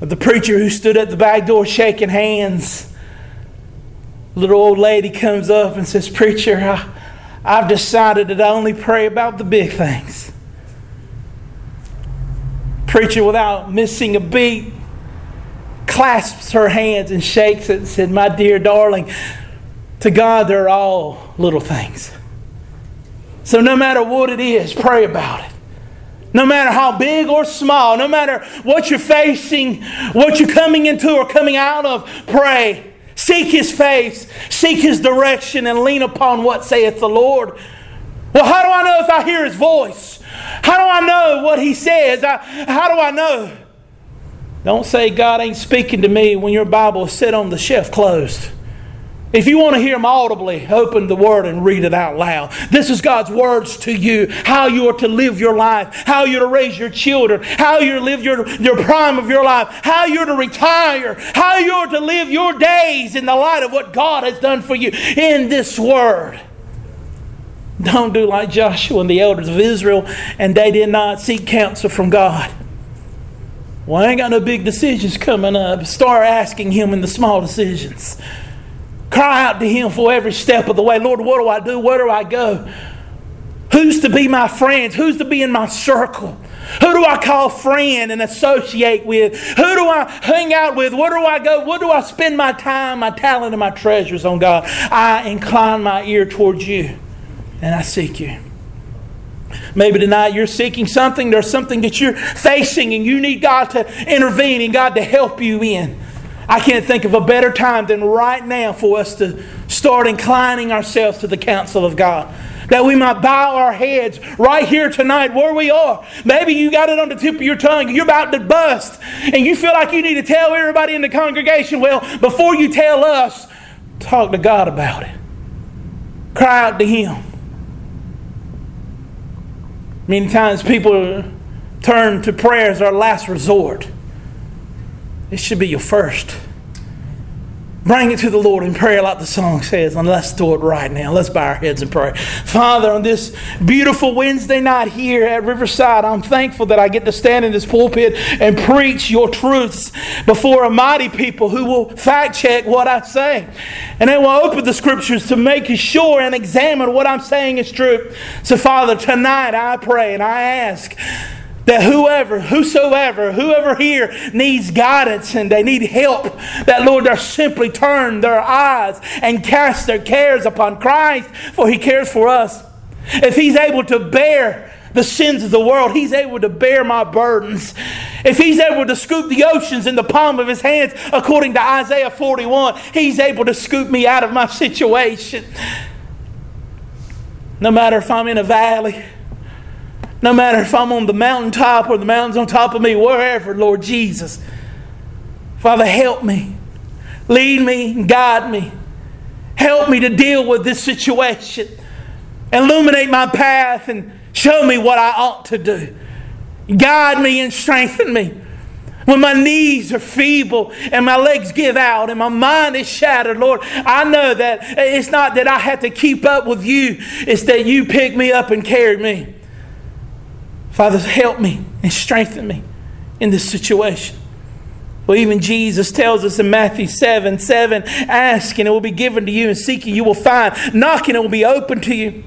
of the preacher who stood at the back door shaking hands. little old lady comes up and says, Preacher, I, I've decided that I only pray about the big things. Preacher, without missing a beat, clasps her hands and shakes it and said, My dear darling, to God they're all little things. So no matter what it is, pray about it. No matter how big or small, no matter what you're facing, what you're coming into or coming out of, pray. Seek His face, seek His direction, and lean upon what saith the Lord. Well, how do I know if I hear His voice? How do I know what He says? I, how do I know? Don't say God ain't speaking to me when your Bible is set on the shelf closed. If you want to hear Him audibly, open the Word and read it out loud. This is God's words to you how you are to live your life, how you're to raise your children, how you're to live your, your prime of your life, how you're to retire, how you're to live your days in the light of what God has done for you in this Word. Don't do like Joshua and the elders of Israel, and they did not seek counsel from God. Well, I ain't got no big decisions coming up. Start asking Him in the small decisions. Cry out to Him for every step of the way. Lord, what do I do? Where do I go? Who's to be my friends? Who's to be in my circle? Who do I call friend and associate with? Who do I hang out with? Where do I go? Where do I spend my time, my talent, and my treasures on God? I incline my ear towards you and I seek you. Maybe tonight you're seeking something, there's something that you're facing, and you need God to intervene and God to help you in. I can't think of a better time than right now for us to start inclining ourselves to the counsel of God. That we might bow our heads right here tonight where we are. Maybe you got it on the tip of your tongue, you're about to bust, and you feel like you need to tell everybody in the congregation. Well, before you tell us, talk to God about it. Cry out to Him. Many times people turn to prayer as our last resort. It should be your first. Bring it to the Lord in prayer, like the song says, and let's do it right now. Let's bow our heads and pray. Father, on this beautiful Wednesday night here at Riverside, I'm thankful that I get to stand in this pulpit and preach your truths before a mighty people who will fact check what I say. And they will open the scriptures to make sure and examine what I'm saying is true. So, Father, tonight I pray and I ask that whoever, whosoever, whoever here needs guidance and they need help, that Lord, they simply turn their eyes and cast their cares upon Christ, for He cares for us. If He's able to bear the sins of the world, He's able to bear my burdens. If He's able to scoop the oceans in the palm of His hands, according to Isaiah 41, He's able to scoop me out of my situation. No matter if I'm in a valley, no matter if I'm on the mountaintop or the mountains on top of me, wherever, Lord Jesus. Father, help me. Lead me and guide me. Help me to deal with this situation. Illuminate my path and show me what I ought to do. Guide me and strengthen me. When my knees are feeble and my legs give out and my mind is shattered, Lord, I know that it's not that I have to keep up with you, it's that you pick me up and carry me. Father, help me and strengthen me in this situation. Well, even Jesus tells us in Matthew 7 7, ask and it will be given to you, and seeking you will find, knocking it will be open to you.